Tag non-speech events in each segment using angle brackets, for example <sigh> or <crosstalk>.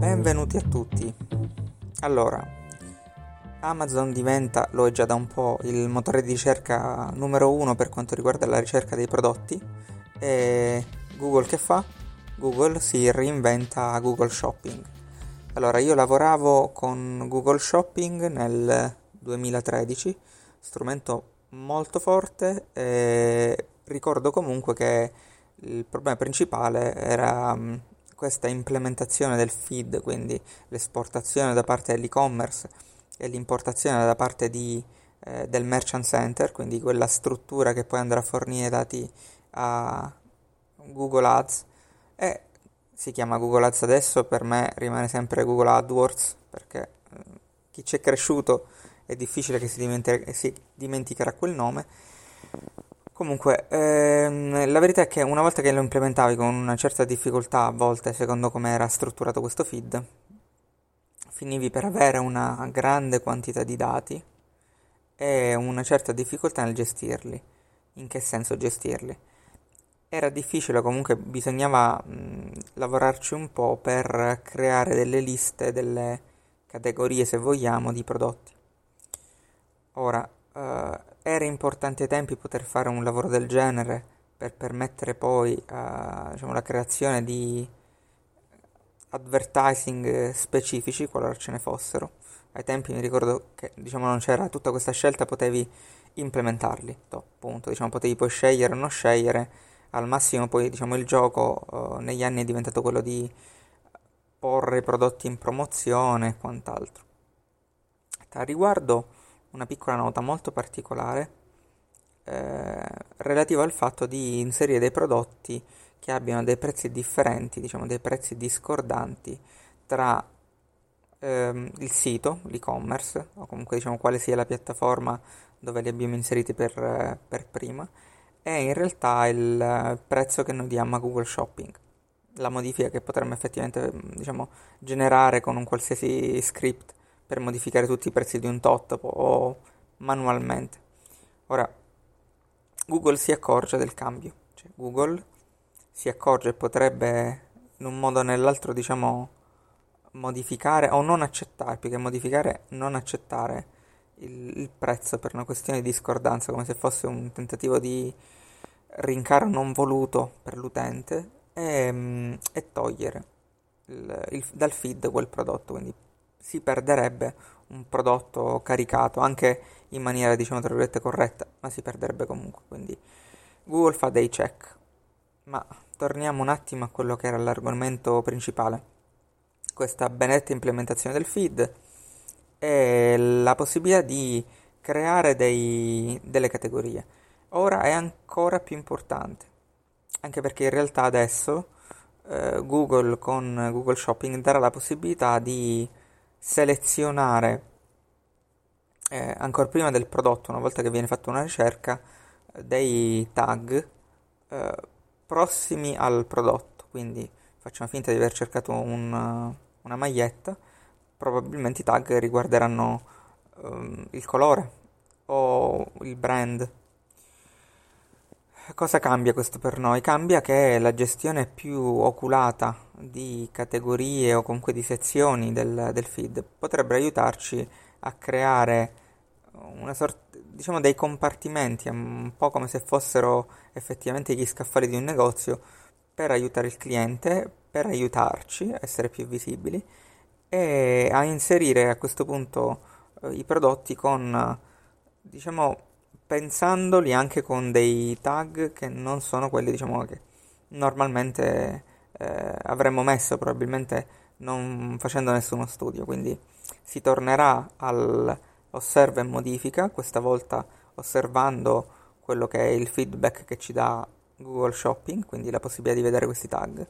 Benvenuti a tutti. Allora, Amazon diventa, lo è già da un po', il motore di ricerca numero uno per quanto riguarda la ricerca dei prodotti. E Google che fa? Google si reinventa Google Shopping. Allora, io lavoravo con Google Shopping nel 2013, strumento molto forte e ricordo comunque che il problema principale era mm, questa implementazione del feed, quindi l'esportazione da parte dell'e-commerce e l'importazione da parte di, eh, del merchant center, quindi quella struttura che poi andrà a fornire dati a Google Ads e si chiama Google Ads adesso, per me rimane sempre Google AdWords perché eh, chi ci è cresciuto è difficile che si dimenticherà quel nome. Comunque, ehm, la verità è che una volta che lo implementavi con una certa difficoltà, a volte, secondo come era strutturato questo feed, finivi per avere una grande quantità di dati e una certa difficoltà nel gestirli. In che senso gestirli? Era difficile, comunque bisognava mh, lavorarci un po' per creare delle liste, delle categorie, se vogliamo, di prodotti. Ora, eh, era importante ai tempi poter fare un lavoro del genere per permettere poi eh, diciamo, la creazione di advertising specifici, qualora ce ne fossero. Ai tempi mi ricordo che diciamo, non c'era tutta questa scelta, potevi implementarli, to, punto. Diciamo, potevi poi scegliere o non scegliere. Al massimo poi diciamo, il gioco eh, negli anni è diventato quello di porre i prodotti in promozione e quant'altro. A riguardo una piccola nota molto particolare eh, relativa al fatto di inserire dei prodotti che abbiano dei prezzi differenti, diciamo dei prezzi discordanti tra ehm, il sito, l'e-commerce, o comunque diciamo quale sia la piattaforma dove li abbiamo inseriti per, per prima, e in realtà il prezzo che noi diamo a Google Shopping. La modifica che potremmo effettivamente diciamo, generare con un qualsiasi script per modificare tutti i prezzi di un tot o manualmente. Ora, Google si accorge del cambio, cioè Google si accorge e potrebbe in un modo o nell'altro, diciamo, modificare o non accettare, più che modificare, non accettare il, il prezzo per una questione di discordanza, come se fosse un tentativo di rincaro non voluto per l'utente e, mm, e togliere il, il, dal feed quel prodotto, quindi si perderebbe un prodotto caricato anche in maniera diciamo tra virgolette corretta, ma si perderebbe comunque. Quindi Google fa dei check. Ma torniamo un attimo a quello che era l'argomento principale. Questa benedetta implementazione del feed e la possibilità di creare dei, delle categorie. Ora è ancora più importante, anche perché in realtà adesso eh, Google con Google Shopping darà la possibilità di selezionare eh, ancora prima del prodotto, una volta che viene fatta una ricerca, dei tag eh, prossimi al prodotto. Quindi facciamo finta di aver cercato un, una maglietta, probabilmente i tag riguarderanno um, il colore o il brand Cosa cambia questo per noi? Cambia che la gestione più oculata di categorie o comunque di sezioni del, del feed potrebbe aiutarci a creare una sorta, diciamo dei compartimenti, un po' come se fossero effettivamente gli scaffali di un negozio, per aiutare il cliente, per aiutarci a essere più visibili e a inserire a questo punto eh, i prodotti con, diciamo, pensandoli anche con dei tag che non sono quelli diciamo che normalmente eh, avremmo messo probabilmente non facendo nessuno studio. Quindi si tornerà al osserva e modifica questa volta osservando quello che è il feedback che ci dà Google Shopping quindi la possibilità di vedere questi tag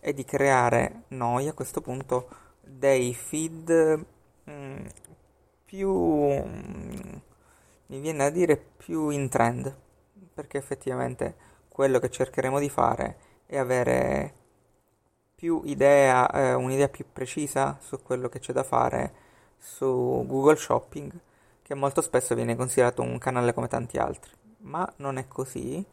e di creare noi a questo punto dei feed mh, mm, più mh, mm, mi viene a dire più in trend, perché effettivamente quello che cercheremo di fare è avere più idea, eh, un'idea più precisa su quello che c'è da fare su Google Shopping, che molto spesso viene considerato un canale come tanti altri, ma non è così,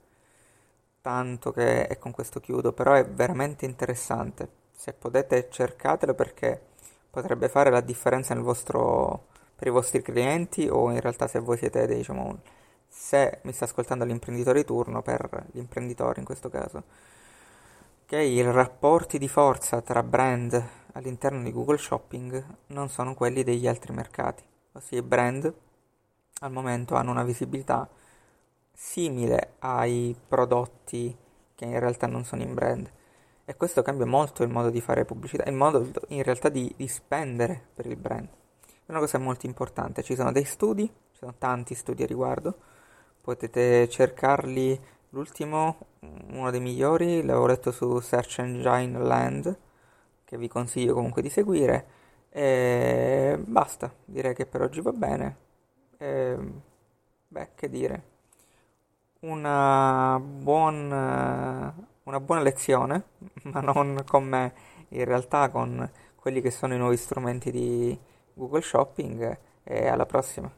tanto che, e con questo chiudo, però è veramente interessante. se potete cercatelo perché potrebbe fare la differenza nel vostro, per i vostri clienti o in realtà se voi siete, diciamo, se mi sta ascoltando l'imprenditore di turno, per l'imprenditore in questo caso, che i rapporti di forza tra brand all'interno di Google Shopping non sono quelli degli altri mercati, ossia i brand al momento hanno una visibilità simile ai prodotti che in realtà non sono in brand. E questo cambia molto il modo di fare pubblicità, il modo in realtà di, di spendere per il brand. Una cosa molto importante. Ci sono dei studi, ci sono tanti studi a riguardo. Potete cercarli. L'ultimo, uno dei migliori, l'avevo letto su Search Engine Land, che vi consiglio comunque di seguire. E basta, direi che per oggi va bene. E, beh, che dire. Una buona una buona lezione, <laughs> ma non con me, in realtà con quelli che sono i nuovi strumenti di Google Shopping e alla prossima.